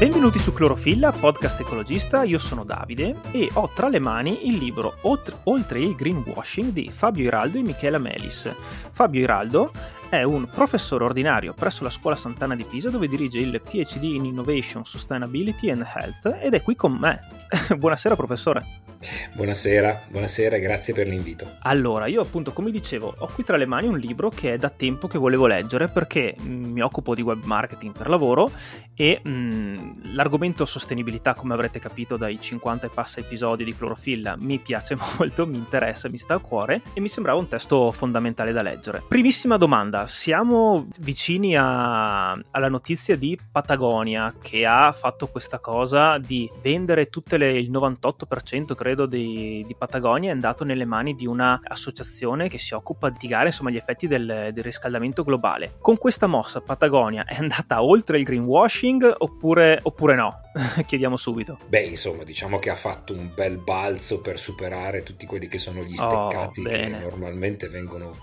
Benvenuti su Clorofilla, podcast ecologista, io sono Davide e ho tra le mani il libro Oltre il greenwashing di Fabio Iraldo e Michela Melis. Fabio Iraldo è un professore ordinario presso la Scuola Sant'Anna di Pisa dove dirige il PhD in Innovation, Sustainability and Health ed è qui con me. Buonasera professore. Buonasera, buonasera e grazie per l'invito. Allora, io appunto, come dicevo, ho qui tra le mani un libro che è da tempo che volevo leggere perché mm, mi occupo di web marketing per lavoro e mh, mm, l'argomento sostenibilità, come avrete capito dai 50 e passa episodi di Clorofilla, mi piace molto, mi interessa, mi sta a cuore e mi sembrava un testo fondamentale da leggere. Primissima domanda, siamo vicini a, alla notizia di Patagonia che ha fatto questa cosa di vendere tutte le, il 98% credo credo, di, di, Patagonia è andato nelle mani di un'associazione che si occupa di mitigare insomma, gli effetti del, del, riscaldamento globale. Con questa mossa Patagonia è andata oltre il greenwashing oppure, oppure no? Chiediamo subito. Beh, insomma, diciamo che ha fatto un bel balzo per superare tutti quelli che sono gli oh, steccati oh, che normalmente vengono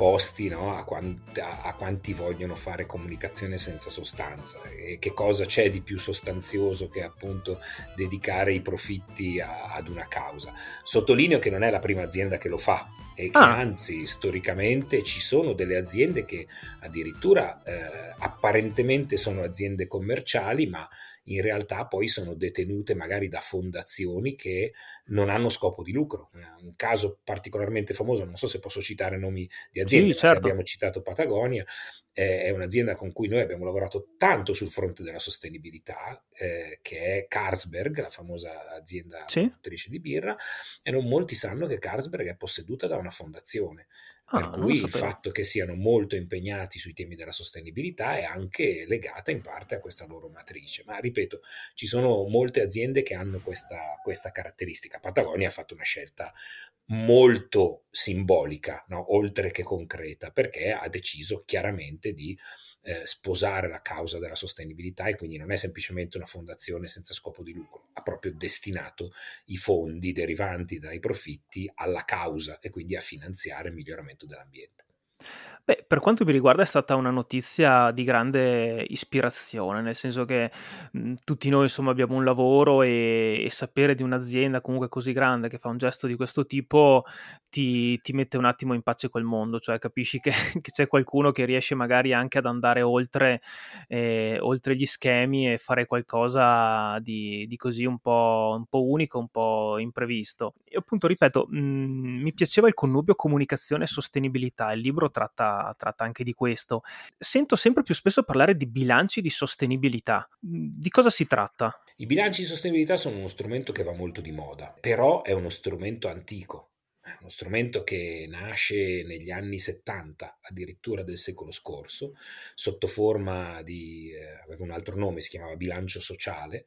posti no, a, quanti, a, quanti, vogliono fare comunicazione senza sostanza e che cosa c'è di più sostanzioso che appunto dedicare i profitti a, ad una causa. Sottolineo che non è la prima azienda che lo fa e che ah. anzi storicamente ci sono delle aziende che addirittura eh, apparentemente sono aziende commerciali ma in realtà poi sono detenute magari da fondazioni che non hanno scopo di lucro. Eh, un caso particolarmente famoso, non so se posso citare nomi di aziende, sì, certo. abbiamo citato Patagonia, è un'azienda con cui noi abbiamo lavorato tanto sul fronte della sostenibilità, eh, che è Carlsberg, la famosa azienda sì. produttrice di birra, e non molti sanno che Carlsberg è posseduta da una fondazione. Ah, per cui il fatto che siano molto impegnati sui temi della sostenibilità è anche legata in parte a questa loro matrice. Ma ripeto, ci sono molte aziende che hanno questa, questa caratteristica. Patagonia ha fatto una scelta molto simbolica, no? oltre che concreta, perché ha deciso chiaramente di eh, sposare la causa della sostenibilità e quindi non è semplicemente una fondazione senza scopo di lucro, ha proprio destinato i fondi derivanti dai profitti alla causa e quindi a finanziare il miglioramento dell'ambiente. Beh, per quanto mi riguarda è stata una notizia di grande ispirazione, nel senso che mh, tutti noi insomma abbiamo un lavoro e, e, sapere di un'azienda comunque così grande che fa un gesto di questo tipo ti, ti mette un attimo in pace col mondo, cioè capisci che, che c'è qualcuno che riesce magari anche ad andare oltre, eh, oltre gli schemi e fare qualcosa di, di così un po', un po', unico, un po' imprevisto. E appunto, ripeto, mh, mi piaceva il connubio comunicazione e sostenibilità, il libro tratta tratta, anche di questo. Sento sempre più spesso parlare di bilanci di sostenibilità. Di cosa si tratta? I bilanci di sostenibilità sono uno strumento che va molto di moda, però è uno strumento antico. Uno strumento che nasce negli anni 70, addirittura del secolo scorso, sotto forma di, eh, aveva un altro nome, si chiamava bilancio sociale,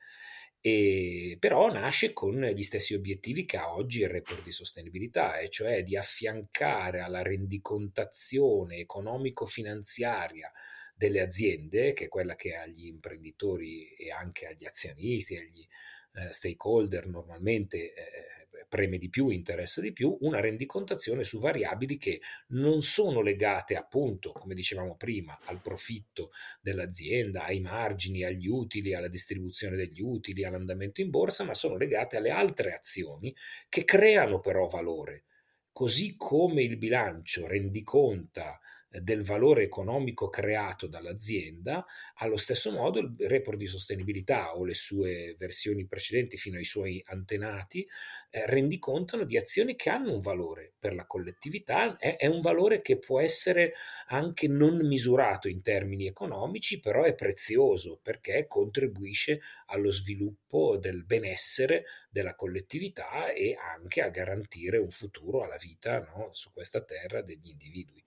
e però nasce con gli stessi obiettivi che ha oggi il report di sostenibilità, e cioè di affiancare alla rendicontazione economico-finanziaria delle aziende, che è quella che agli imprenditori e anche agli azionisti, agli eh, stakeholder normalmente eh, preme di più, interessa di più, una rendicontazione su variabili che non sono legate appunto, come dicevamo prima, al profitto dell'azienda, ai margini, agli utili, alla distribuzione degli utili, all'andamento in borsa, ma sono legate alle altre azioni che creano però valore. Così come il bilancio rendiconta del valore economico creato dall'azienda, allo stesso modo il report di sostenibilità o le sue versioni precedenti fino ai suoi antenati eh, rendicontano di azioni che hanno un valore per la collettività, è, è un valore che può essere anche non misurato in termini economici, però è prezioso perché contribuisce allo sviluppo del benessere della collettività e anche a garantire un futuro alla vita no, su questa terra degli individui.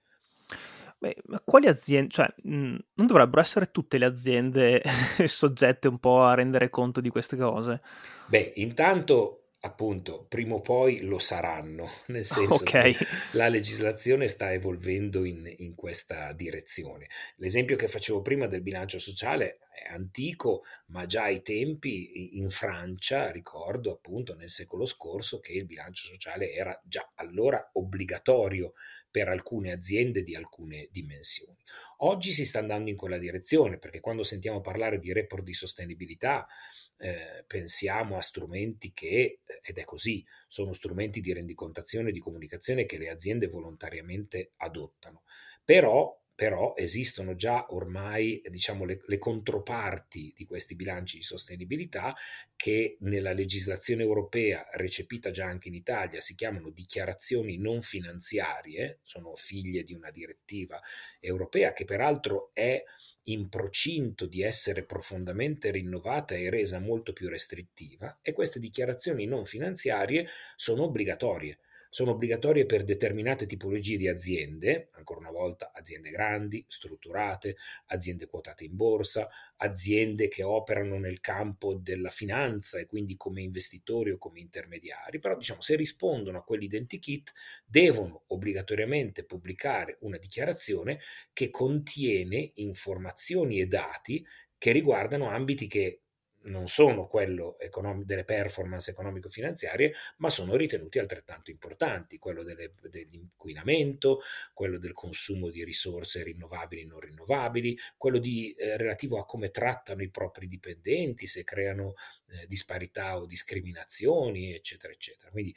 Beh, ma quali aziende, cioè, mh, non dovrebbero essere tutte le aziende soggette un po' a rendere conto di queste cose? Beh, intanto appunto, prima o poi lo saranno, nel senso okay. che la legislazione sta evolvendo in, in, questa direzione. L'esempio che facevo prima del bilancio sociale è antico, ma già ai tempi in Francia, ricordo appunto nel secolo scorso che il bilancio sociale era già allora obbligatorio per alcune aziende di alcune dimensioni. Oggi si sta andando in quella direzione perché quando sentiamo parlare di report di sostenibilità eh, pensiamo a strumenti che, ed è così, sono strumenti di rendicontazione e di comunicazione che le aziende volontariamente adottano. Però però esistono già ormai diciamo, le, le, controparti di questi bilanci di sostenibilità che nella legislazione europea, recepita già anche in Italia, si chiamano dichiarazioni non finanziarie, sono figlie di una direttiva europea che peraltro è in procinto di essere profondamente rinnovata e resa molto più restrittiva e queste dichiarazioni non finanziarie sono obbligatorie sono obbligatorie per determinate tipologie di aziende, ancora una volta aziende grandi, strutturate, aziende quotate in borsa, aziende che operano nel campo della finanza e quindi come investitori o come intermediari, però diciamo se rispondono a quell'identikit devono obbligatoriamente pubblicare una dichiarazione che contiene informazioni e dati che riguardano ambiti che non sono quello econom- delle performance economico-finanziarie, ma sono ritenuti altrettanto importanti, quello delle, dell'inquinamento, quello del consumo di risorse rinnovabili e non rinnovabili, quello di, eh, relativo a come trattano i propri dipendenti, se creano eh, disparità o discriminazioni, eccetera, eccetera. Quindi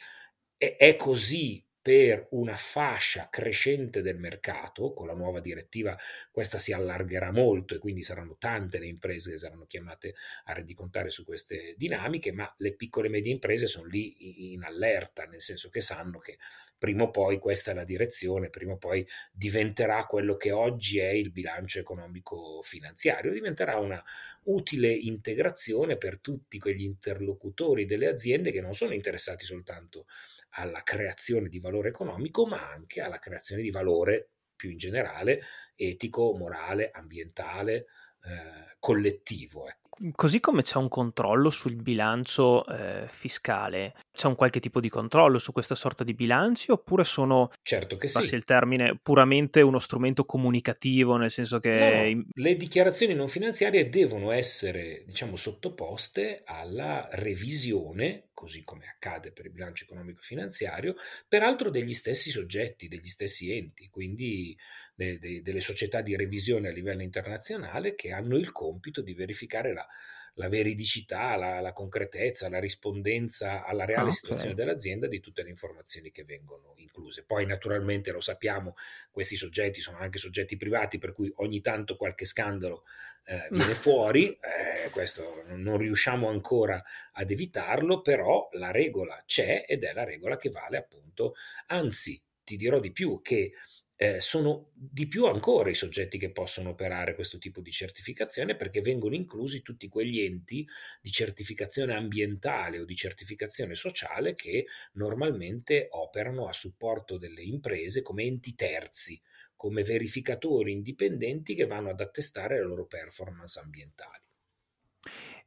è, è così per una fascia crescente del mercato, con la nuova direttiva questa si allargherà molto e quindi saranno tante le imprese che saranno chiamate a rendicontare su queste dinamiche, ma le piccole e medie imprese sono lì in allerta, nel senso che sanno che prima o poi questa è la direzione, prima o poi diventerà quello che oggi è il bilancio economico finanziario, diventerà una utile integrazione per tutti quegli interlocutori delle aziende che non sono interessati soltanto alla creazione di valore economico, ma anche alla creazione di valore più in generale etico, morale, ambientale, eh, collettivo. Ecco. Così come c'è un controllo sul bilancio eh, fiscale, c'è un qualche tipo di controllo su questa sorta di bilanci oppure sono, certo che sì. il termine, puramente uno strumento comunicativo, nel senso che... No, no. Le dichiarazioni non finanziarie devono essere, diciamo, sottoposte alla revisione, così come accade per il bilancio economico-finanziario, peraltro degli stessi soggetti, degli stessi enti, quindi de, de, delle società di revisione a livello internazionale che hanno il compito di verificare la, la veridicità, la, la, concretezza, la rispondenza alla reale okay. situazione dell'azienda di tutte le informazioni che vengono incluse. Poi naturalmente lo sappiamo, questi soggetti sono anche soggetti privati, per cui ogni tanto qualche scandalo eh, viene fuori, eh, questo non riusciamo ancora ad evitarlo, però la regola c'è ed è la regola che vale appunto, anzi ti dirò di più che eh, sono di più ancora i soggetti che possono operare questo tipo di certificazione perché vengono inclusi tutti quegli enti di certificazione ambientale o di certificazione sociale che normalmente operano a supporto delle imprese come enti terzi, come verificatori indipendenti che vanno ad attestare le loro performance ambientali.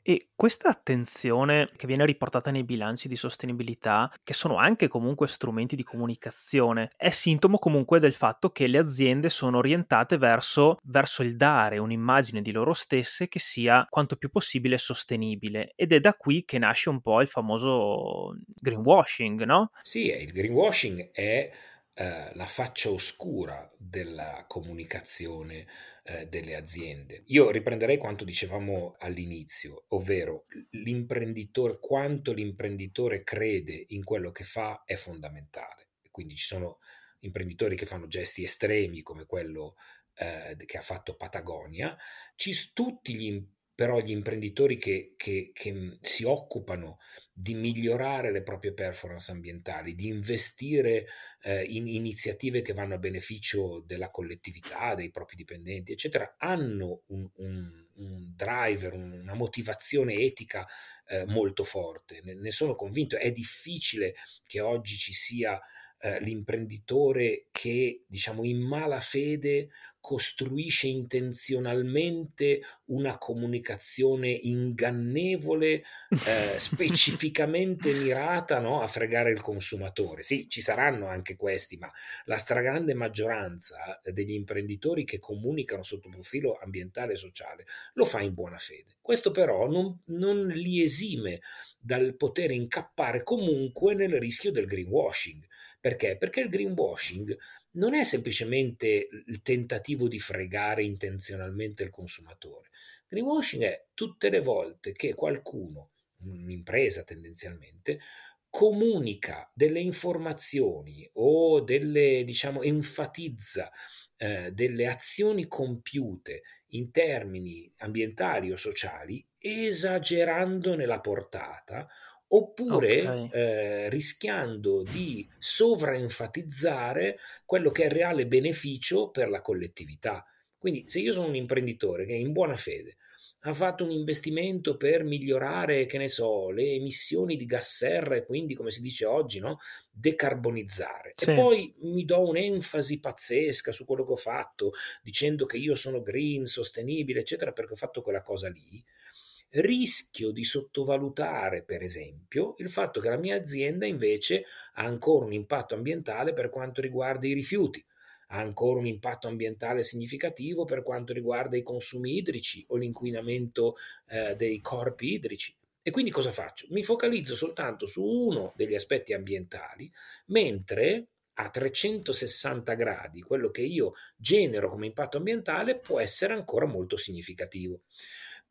E questa attenzione che viene riportata nei bilanci di sostenibilità, che sono anche comunque strumenti di comunicazione, è sintomo comunque del fatto che le aziende sono orientate verso, verso il dare un'immagine di loro stesse che sia quanto più possibile sostenibile. Ed è da qui che nasce un po' il famoso greenwashing, no? Sì, il greenwashing è eh, la faccia oscura della comunicazione eh, delle aziende. Io riprenderei quanto dicevamo all'inizio, ovvero l'imprenditore, quanto l'imprenditore crede in quello che fa è fondamentale. Quindi ci sono imprenditori che fanno gesti estremi come quello eh, che ha fatto Patagonia, ci, tutti gli imprenditori però gli imprenditori che, che, che, mm, si occupano di migliorare le proprie performance ambientali, di investire eh, in iniziative che vanno a beneficio della collettività, dei propri dipendenti, eccetera, hanno un, un, un driver, una motivazione etica eh, molto forte. Ne, ne sono convinto. È difficile che oggi ci sia eh, l'imprenditore che diciamo, in malafede costruisce intenzionalmente una comunicazione ingannevole, eh, specificamente mirata no, a fregare il consumatore. Sì, ci saranno anche questi, ma la stragrande maggioranza degli imprenditori che comunicano sotto profilo ambientale e sociale lo fa in buona fede. Questo però non, non li esime dal poter incappare comunque nel rischio del greenwashing. Perché? Perché il greenwashing non è semplicemente il tentativo di fregare intenzionalmente il consumatore. Greenwashing è tutte le volte che qualcuno, un'impresa tendenzialmente, comunica delle informazioni o delle, diciamo, enfatizza eh, delle azioni compiute in termini ambientali o sociali esagerando nella portata oppure okay. eh, rischiando di sovraenfatizzare quello che è il reale beneficio per la collettività. Quindi se io sono un imprenditore che in buona fede ha fatto un investimento per migliorare, che ne so, le emissioni di gas serra e quindi, come si dice oggi, no? decarbonizzare. Sì. E poi mi do un'enfasi pazzesca su quello che ho fatto, dicendo che io sono green, sostenibile, eccetera, perché ho fatto quella cosa lì rischio di sottovalutare, per esempio, il fatto che la mia azienda invece ha ancora un impatto ambientale per quanto riguarda i rifiuti, ha ancora un impatto ambientale significativo per quanto riguarda i consumi idrici o l'inquinamento eh, dei corpi idrici. E quindi cosa faccio? Mi focalizzo soltanto su uno degli aspetti ambientali, mentre a 360 gradi quello che io genero come impatto ambientale può essere ancora molto significativo.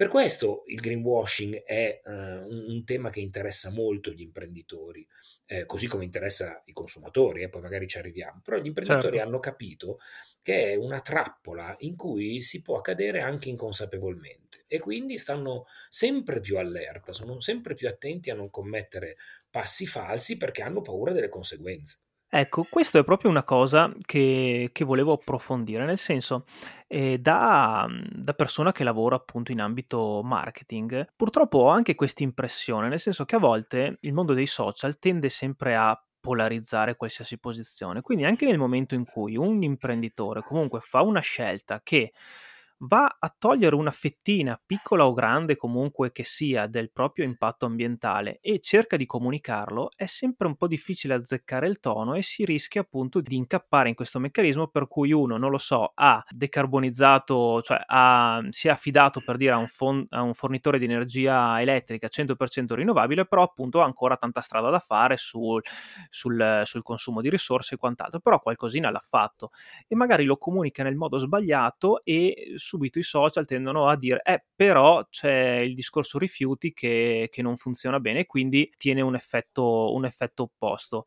Per questo il greenwashing è uh, un, un, tema che interessa molto gli imprenditori, eh, così come interessa i consumatori, e eh, poi magari ci arriviamo, però gli imprenditori certo. hanno capito che è una trappola in cui si può cadere anche inconsapevolmente e quindi stanno sempre più allerta, sono sempre più attenti a non commettere passi falsi perché hanno paura delle conseguenze. Ecco, questo è proprio una cosa che, che volevo approfondire, nel senso, eh, da, da, persona che lavora appunto in ambito marketing, purtroppo ho anche questa impressione, nel senso che a volte il mondo dei social tende sempre a polarizzare qualsiasi posizione, quindi anche nel momento in cui un imprenditore comunque fa una scelta che va a togliere una fettina, piccola o grande comunque che sia, del proprio impatto ambientale e cerca di comunicarlo, è sempre un po' difficile azzeccare il tono e si rischia appunto di incappare in questo meccanismo per cui uno, non lo so, ha decarbonizzato, cioè ha, si è affidato per dire a un, fon- a un fornitore di energia elettrica 100% rinnovabile, però appunto ha ancora tanta strada da fare sul, sul, sul consumo di risorse e quant'altro, però qualcosina l'ha fatto e magari lo comunica nel modo sbagliato e subito i social tendono a dire eh però c'è il discorso rifiuti che, che non funziona bene e quindi tiene un effetto, un effetto opposto.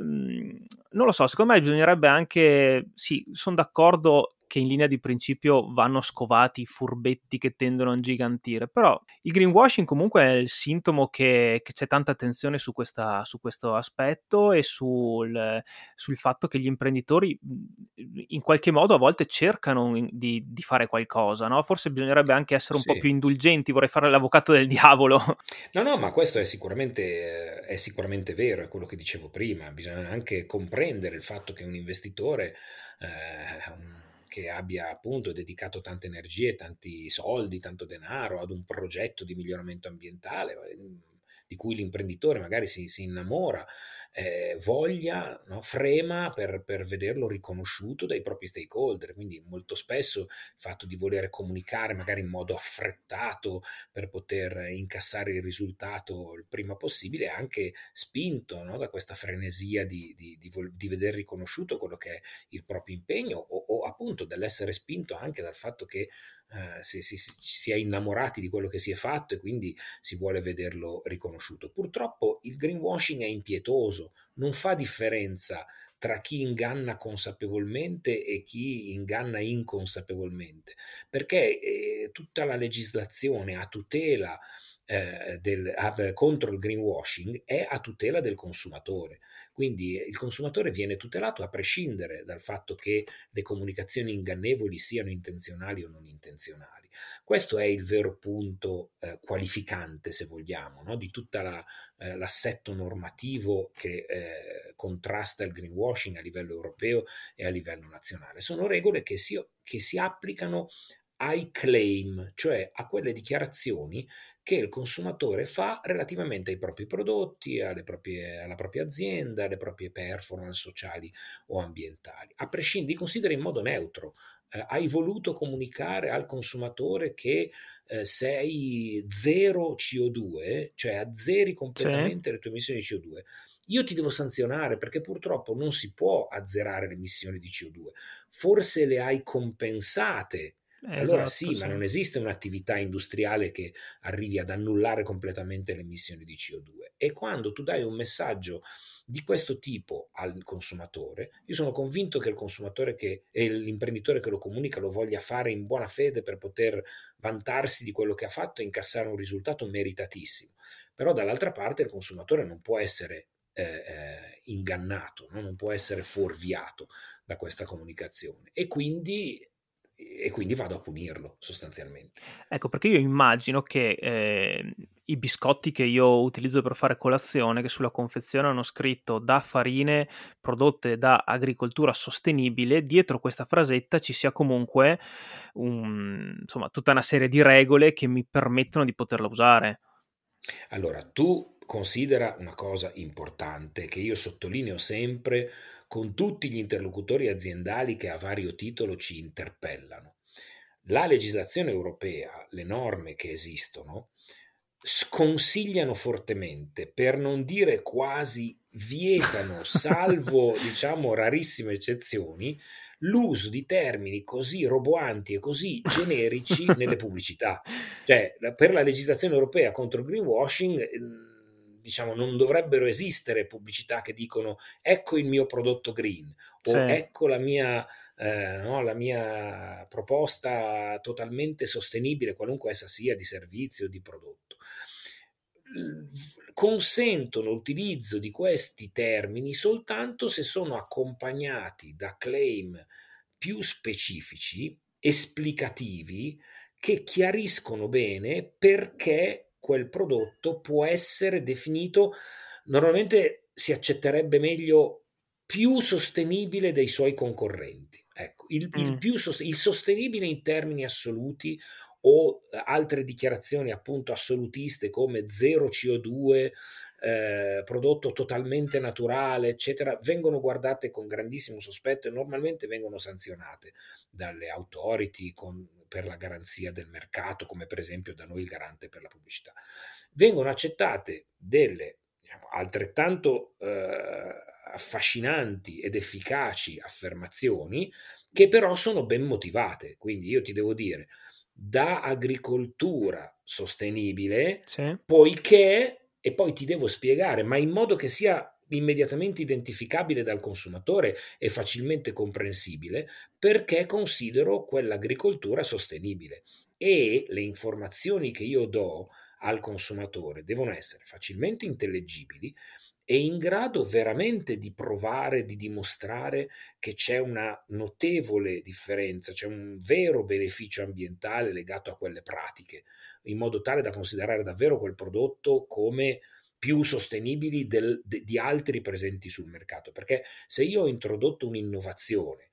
Mm, non lo so, secondo me bisognerebbe anche, sì, sono d'accordo che in linea di principio vanno scovati i furbetti che tendono a ingigantire, però il greenwashing comunque è il sintomo che, che c'è tanta attenzione su, questa, su, questo aspetto e sul, sul, fatto che gli imprenditori in qualche modo a volte cercano di, di fare qualcosa, no? forse bisognerebbe anche essere un sì. po' più indulgenti, vorrei fare l'avvocato del diavolo. No, no, ma questo è sicuramente, è sicuramente vero, è quello che dicevo prima, bisogna anche comprendere il fatto che un investitore... Eh, che abbia appunto dedicato tante energie, tanti soldi, tanto denaro ad un progetto di miglioramento ambientale di cui l'imprenditore magari si, si innamora, eh, voglia, no, frema per, per, vederlo riconosciuto dai propri stakeholder. Quindi molto spesso il fatto di voler comunicare magari in modo affrettato per poter incassare il risultato il prima possibile è anche spinto no, da questa frenesia di, di, di, di vedere riconosciuto quello che è il proprio impegno o, o appunto dall'essere spinto anche dal fatto che eh, si, si, si, è innamorati di quello che si è fatto e quindi si vuole vederlo riconosciuto. Purtroppo il greenwashing è impietoso, non fa differenza tra chi inganna consapevolmente e chi inganna inconsapevolmente, perché eh, tutta la legislazione a tutela eh, del, a, contro il greenwashing è a tutela del consumatore. Quindi il consumatore viene tutelato a prescindere dal fatto che le comunicazioni ingannevoli siano intenzionali o non intenzionali. Questo è il vero punto eh, qualificante, se vogliamo, no? di tutto eh, l'assetto normativo che eh, contrasta il greenwashing a livello europeo e a livello nazionale. Sono regole che si, che si applicano ai claim, cioè a quelle dichiarazioni che il consumatore fa relativamente ai propri prodotti, proprie, alla propria azienda, alle proprie performance sociali o ambientali. A prescindere, considera in modo neutro. Eh, hai voluto comunicare al consumatore che eh, sei zero CO2, cioè azzeri completamente sì. le tue emissioni di CO2 io ti devo sanzionare perché purtroppo non si può azzerare le emissioni di CO2. Forse le hai compensate allora esatto, sì, sì, ma non esiste un'attività industriale che arrivi ad annullare completamente le emissioni di CO2. E quando tu dai un messaggio di questo tipo al consumatore, io sono convinto che il consumatore che, e l'imprenditore che lo comunica lo voglia fare in buona fede per poter vantarsi di quello che ha fatto e incassare un risultato meritatissimo. Però dall'altra parte il consumatore non può essere eh, eh ingannato, no? non può essere fuorviato da questa comunicazione e quindi e quindi vado a punirlo sostanzialmente. Ecco, perché io immagino che eh, i biscotti che io utilizzo per fare colazione, che sulla confezione hanno scritto da farine prodotte da agricoltura sostenibile, dietro questa frasetta ci sia comunque un, insomma, tutta una serie di regole che mi permettono di poterla usare. Allora, tu considera una cosa importante che io sottolineo sempre con tutti gli interlocutori aziendali che a vario titolo ci interpellano. La legislazione europea, le norme che esistono, sconsigliano fortemente, per non dire quasi vietano, salvo diciamo rarissime eccezioni, l'uso di termini così roboanti e così generici nelle pubblicità. Cioè, per la legislazione europea contro il greenwashing ehm, diciamo, non dovrebbero esistere pubblicità che dicono ecco il mio prodotto green o sì. ecco la mia, eh, no, la mia proposta totalmente sostenibile, qualunque essa sia, di servizio o di prodotto. Consentono l'utilizzo di questi termini soltanto se sono accompagnati da claim più specifici, esplicativi, che chiariscono bene perché quel prodotto può essere definito, normalmente si accetterebbe meglio, più sostenibile dei suoi concorrenti. Ecco, il, mm. il, più sost- il sostenibile in termini assoluti o altre dichiarazioni appunto assolutiste come zero CO2, eh, prodotto totalmente naturale, eccetera, vengono guardate con grandissimo sospetto e normalmente vengono sanzionate dalle authority con per la garanzia del mercato, come per esempio da noi il garante per la pubblicità. Vengono accettate delle diciamo, altrettanto eh, affascinanti ed efficaci affermazioni che però sono ben motivate. Quindi io ti devo dire, da agricoltura sostenibile, sì. poiché, e poi ti devo spiegare, ma in modo che sia immediatamente identificabile dal consumatore e facilmente comprensibile perché considero quell'agricoltura sostenibile. E le informazioni che io do al consumatore devono essere facilmente intellegibili e in grado veramente di provare, di dimostrare che c'è una notevole differenza, c'è un vero beneficio ambientale legato a quelle pratiche, in modo tale da considerare davvero quel prodotto come più sostenibili del, de, di altri presenti sul mercato. Perché se io ho introdotto un'innovazione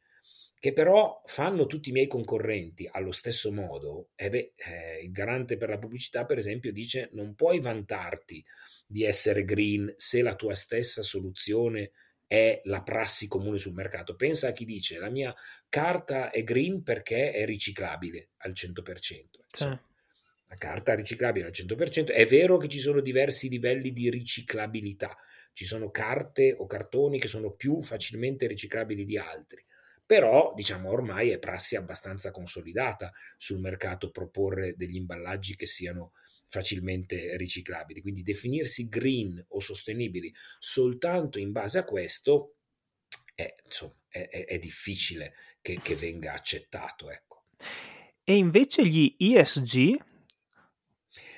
che però fanno tutti i miei concorrenti allo stesso modo, eh beh, eh, il garante per la pubblicità, per esempio, dice non puoi vantarti di essere green se la tua stessa soluzione è la prassi comune sul mercato. Pensa a chi dice la mia carta è green perché è riciclabile al 100%. Insomma, la carta riciclabile al 100%, è vero che ci sono diversi livelli di riciclabilità, ci sono carte o cartoni che sono più facilmente riciclabili di altri, però diciamo ormai è prassi abbastanza consolidata sul mercato proporre degli imballaggi che siano facilmente riciclabili, quindi definirsi green o sostenibili soltanto in base a questo è, insomma, è, è, è difficile che, che venga accettato. Ecco. E invece gli ESG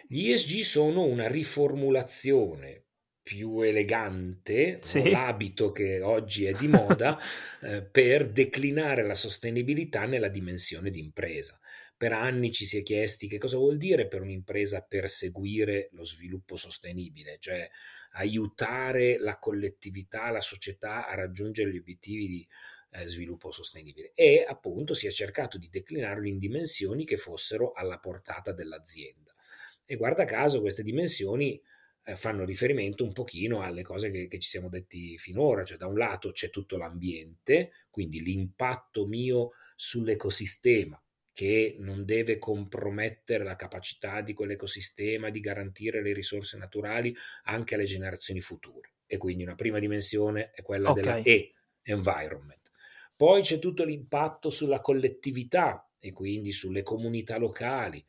Gli ESG sono una riformulazione più elegante, Sì. no? l'abito che oggi è di moda, eh, per declinare la sostenibilità nella dimensione di impresa. Per anni ci si è chiesti che cosa vuol dire per un'impresa perseguire lo sviluppo sostenibile, cioè aiutare la collettività, la società a raggiungere gli obiettivi di eh, sviluppo sostenibile e appunto si è cercato di declinarlo in dimensioni che fossero alla portata dell'azienda. E guarda caso queste dimensioni fanno riferimento un pochino alle cose che, che, ci siamo detti finora, cioè da un lato c'è tutto l'ambiente, quindi l'impatto mio sull'ecosistema che non deve compromettere la capacità di quell'ecosistema di garantire le risorse naturali anche alle generazioni future. E quindi una prima dimensione è quella okay. della E, environment. Poi c'è tutto l'impatto sulla collettività e quindi sulle comunità locali,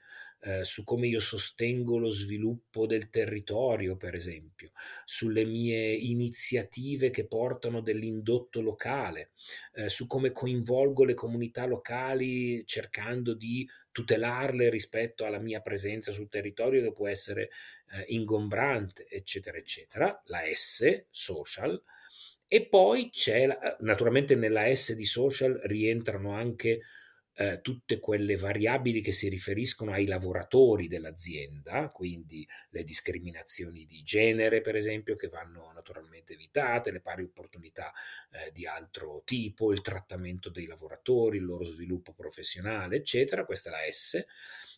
eh, su come io sostengo lo sviluppo del territorio, per esempio, sulle mie iniziative che portano dell'indotto locale, eh, su come coinvolgo le comunità locali cercando di tutelarle rispetto alla mia presenza sul territorio che può essere eh, ingombrante, eccetera, eccetera. La S, social. E poi c'è, naturalmente nella S di social rientrano anche eh, tutte quelle variabili che si riferiscono ai lavoratori dell'azienda, quindi le discriminazioni di genere, per esempio, che vanno naturalmente evitate, le pari opportunità eh, di altro tipo, il trattamento dei lavoratori, il loro sviluppo professionale, eccetera. Questa è la S.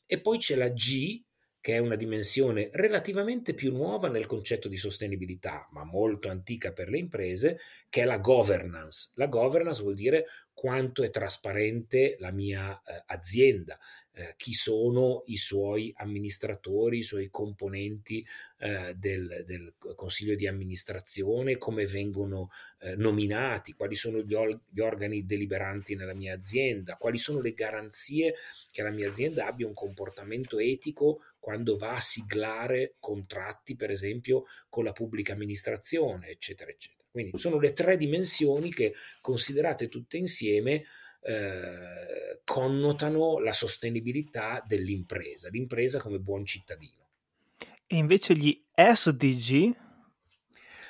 E poi c'è la G, che è una dimensione relativamente più nuova nel concetto di sostenibilità, ma molto antica per le imprese, che è la governance. La governance vuol dire quanto è trasparente la mia eh, azienda, eh, chi sono i suoi amministratori, i suoi componenti eh, del, del, consiglio di amministrazione, come vengono eh, nominati, quali sono gli, or- gli, organi deliberanti nella mia azienda, quali sono le garanzie che la mia azienda abbia un comportamento etico quando va a siglare contratti, per esempio, con la pubblica amministrazione, eccetera, eccetera. Quindi sono le tre dimensioni che, considerate tutte insieme, eh, connotano la sostenibilità dell'impresa, l'impresa come buon cittadino. E invece gli SDG?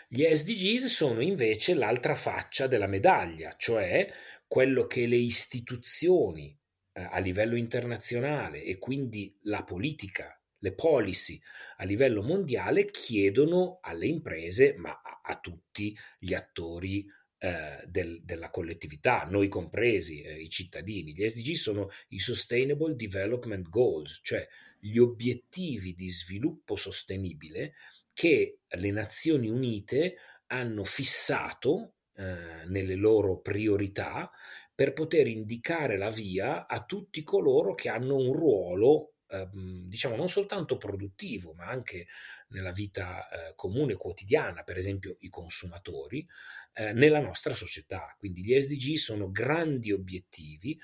Gli SDGs sono invece l'altra faccia della medaglia, cioè quello che le istituzioni eh, a livello internazionale e quindi la politica le policy a livello mondiale chiedono alle imprese, ma a, a tutti gli attori eh, del, della collettività, noi compresi, eh, i cittadini. Gli SDG sono i Sustainable Development Goals, cioè gli obiettivi di sviluppo sostenibile che le Nazioni Unite hanno fissato eh, nelle loro priorità per poter indicare la via a tutti coloro che hanno un ruolo Ehm, diciamo non soltanto produttivo, ma anche nella vita eh, comune quotidiana, per esempio i consumatori, eh, nella nostra società. Quindi gli SDG sono grandi obiettivi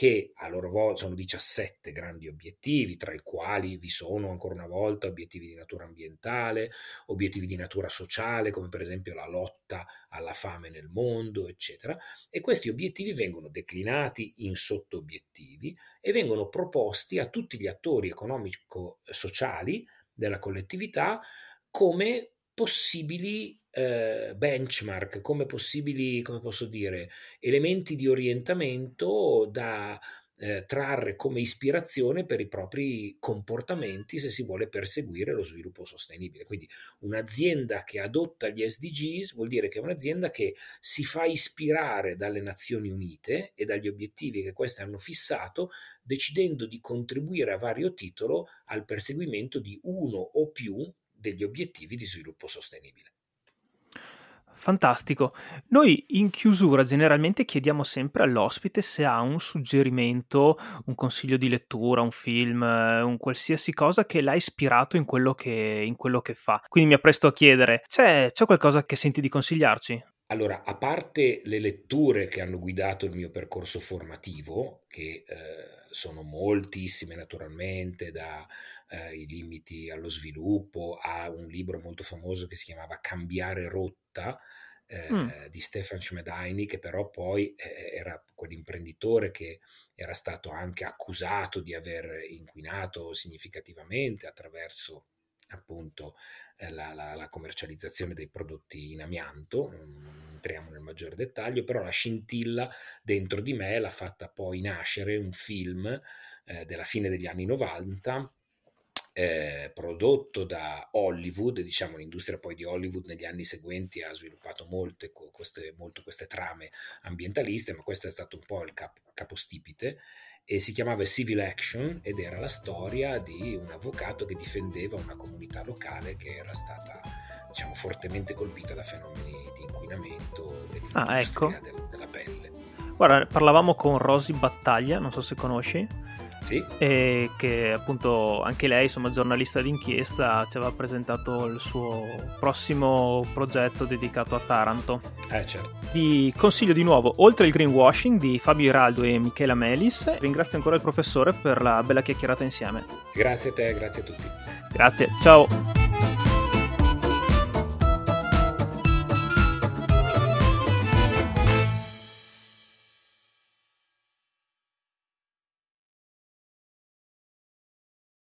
che a loro volta sono 17 grandi obiettivi, tra i quali vi sono ancora una volta obiettivi di natura ambientale, obiettivi di natura sociale, come per esempio la lotta alla fame nel mondo, eccetera. E questi obiettivi vengono declinati in sotto-obiettivi e vengono proposti a tutti gli attori economico-sociali della collettività come possibili eh, benchmark, come possibili, come posso dire, elementi di orientamento da eh, trarre come ispirazione per i propri comportamenti se si vuole perseguire lo sviluppo sostenibile. Quindi un'azienda che adotta gli SDGs vuol dire che è un'azienda che si fa ispirare dalle Nazioni Unite e dagli obiettivi che queste hanno fissato, decidendo di contribuire a vario titolo al perseguimento di uno o più degli obiettivi di sviluppo sostenibile. Fantastico. Noi in chiusura generalmente chiediamo sempre all'ospite se ha un suggerimento, un consiglio di lettura, un film, un qualsiasi cosa che l'ha ispirato in quello che, in quello che fa. Quindi mi appresto a chiedere, c'è, c'è qualcosa che senti di consigliarci? Allora, a parte le letture che hanno guidato il mio percorso formativo, che eh, sono moltissime naturalmente, dai eh, limiti allo sviluppo, a un libro molto famoso che si chiamava Cambiare rotta, eh, mm. di Stefan Schmedaini, che però poi eh, era quell'imprenditore che era stato anche accusato di aver inquinato significativamente attraverso appunto eh, la, la, la, commercializzazione dei prodotti in amianto, non entriamo nel maggiore dettaglio, però la scintilla dentro di me l'ha fatta poi nascere un film eh, della fine degli anni 90 eh, prodotto da Hollywood, diciamo l'industria poi di Hollywood negli anni seguenti ha sviluppato molte, queste, molto queste trame ambientaliste, ma questo è stato un po' il cap, capostipite e si chiamava Civil Action ed era la storia di un avvocato che difendeva una comunità locale che era stata diciamo, fortemente colpita da fenomeni di inquinamento ah, ecco. del, della pelle. Guarda, parlavamo con Rosy Battaglia, non so se conosci sì. E che appunto anche lei, insomma, giornalista d'inchiesta, ci aveva presentato il suo prossimo progetto dedicato a Taranto. Eh, certo. Ti consiglio di nuovo, oltre il greenwashing di Fabio Iraldo e Michela Melis, ringrazio ancora il professore per la bella chiacchierata insieme. Grazie a te, grazie a tutti. Grazie, ciao.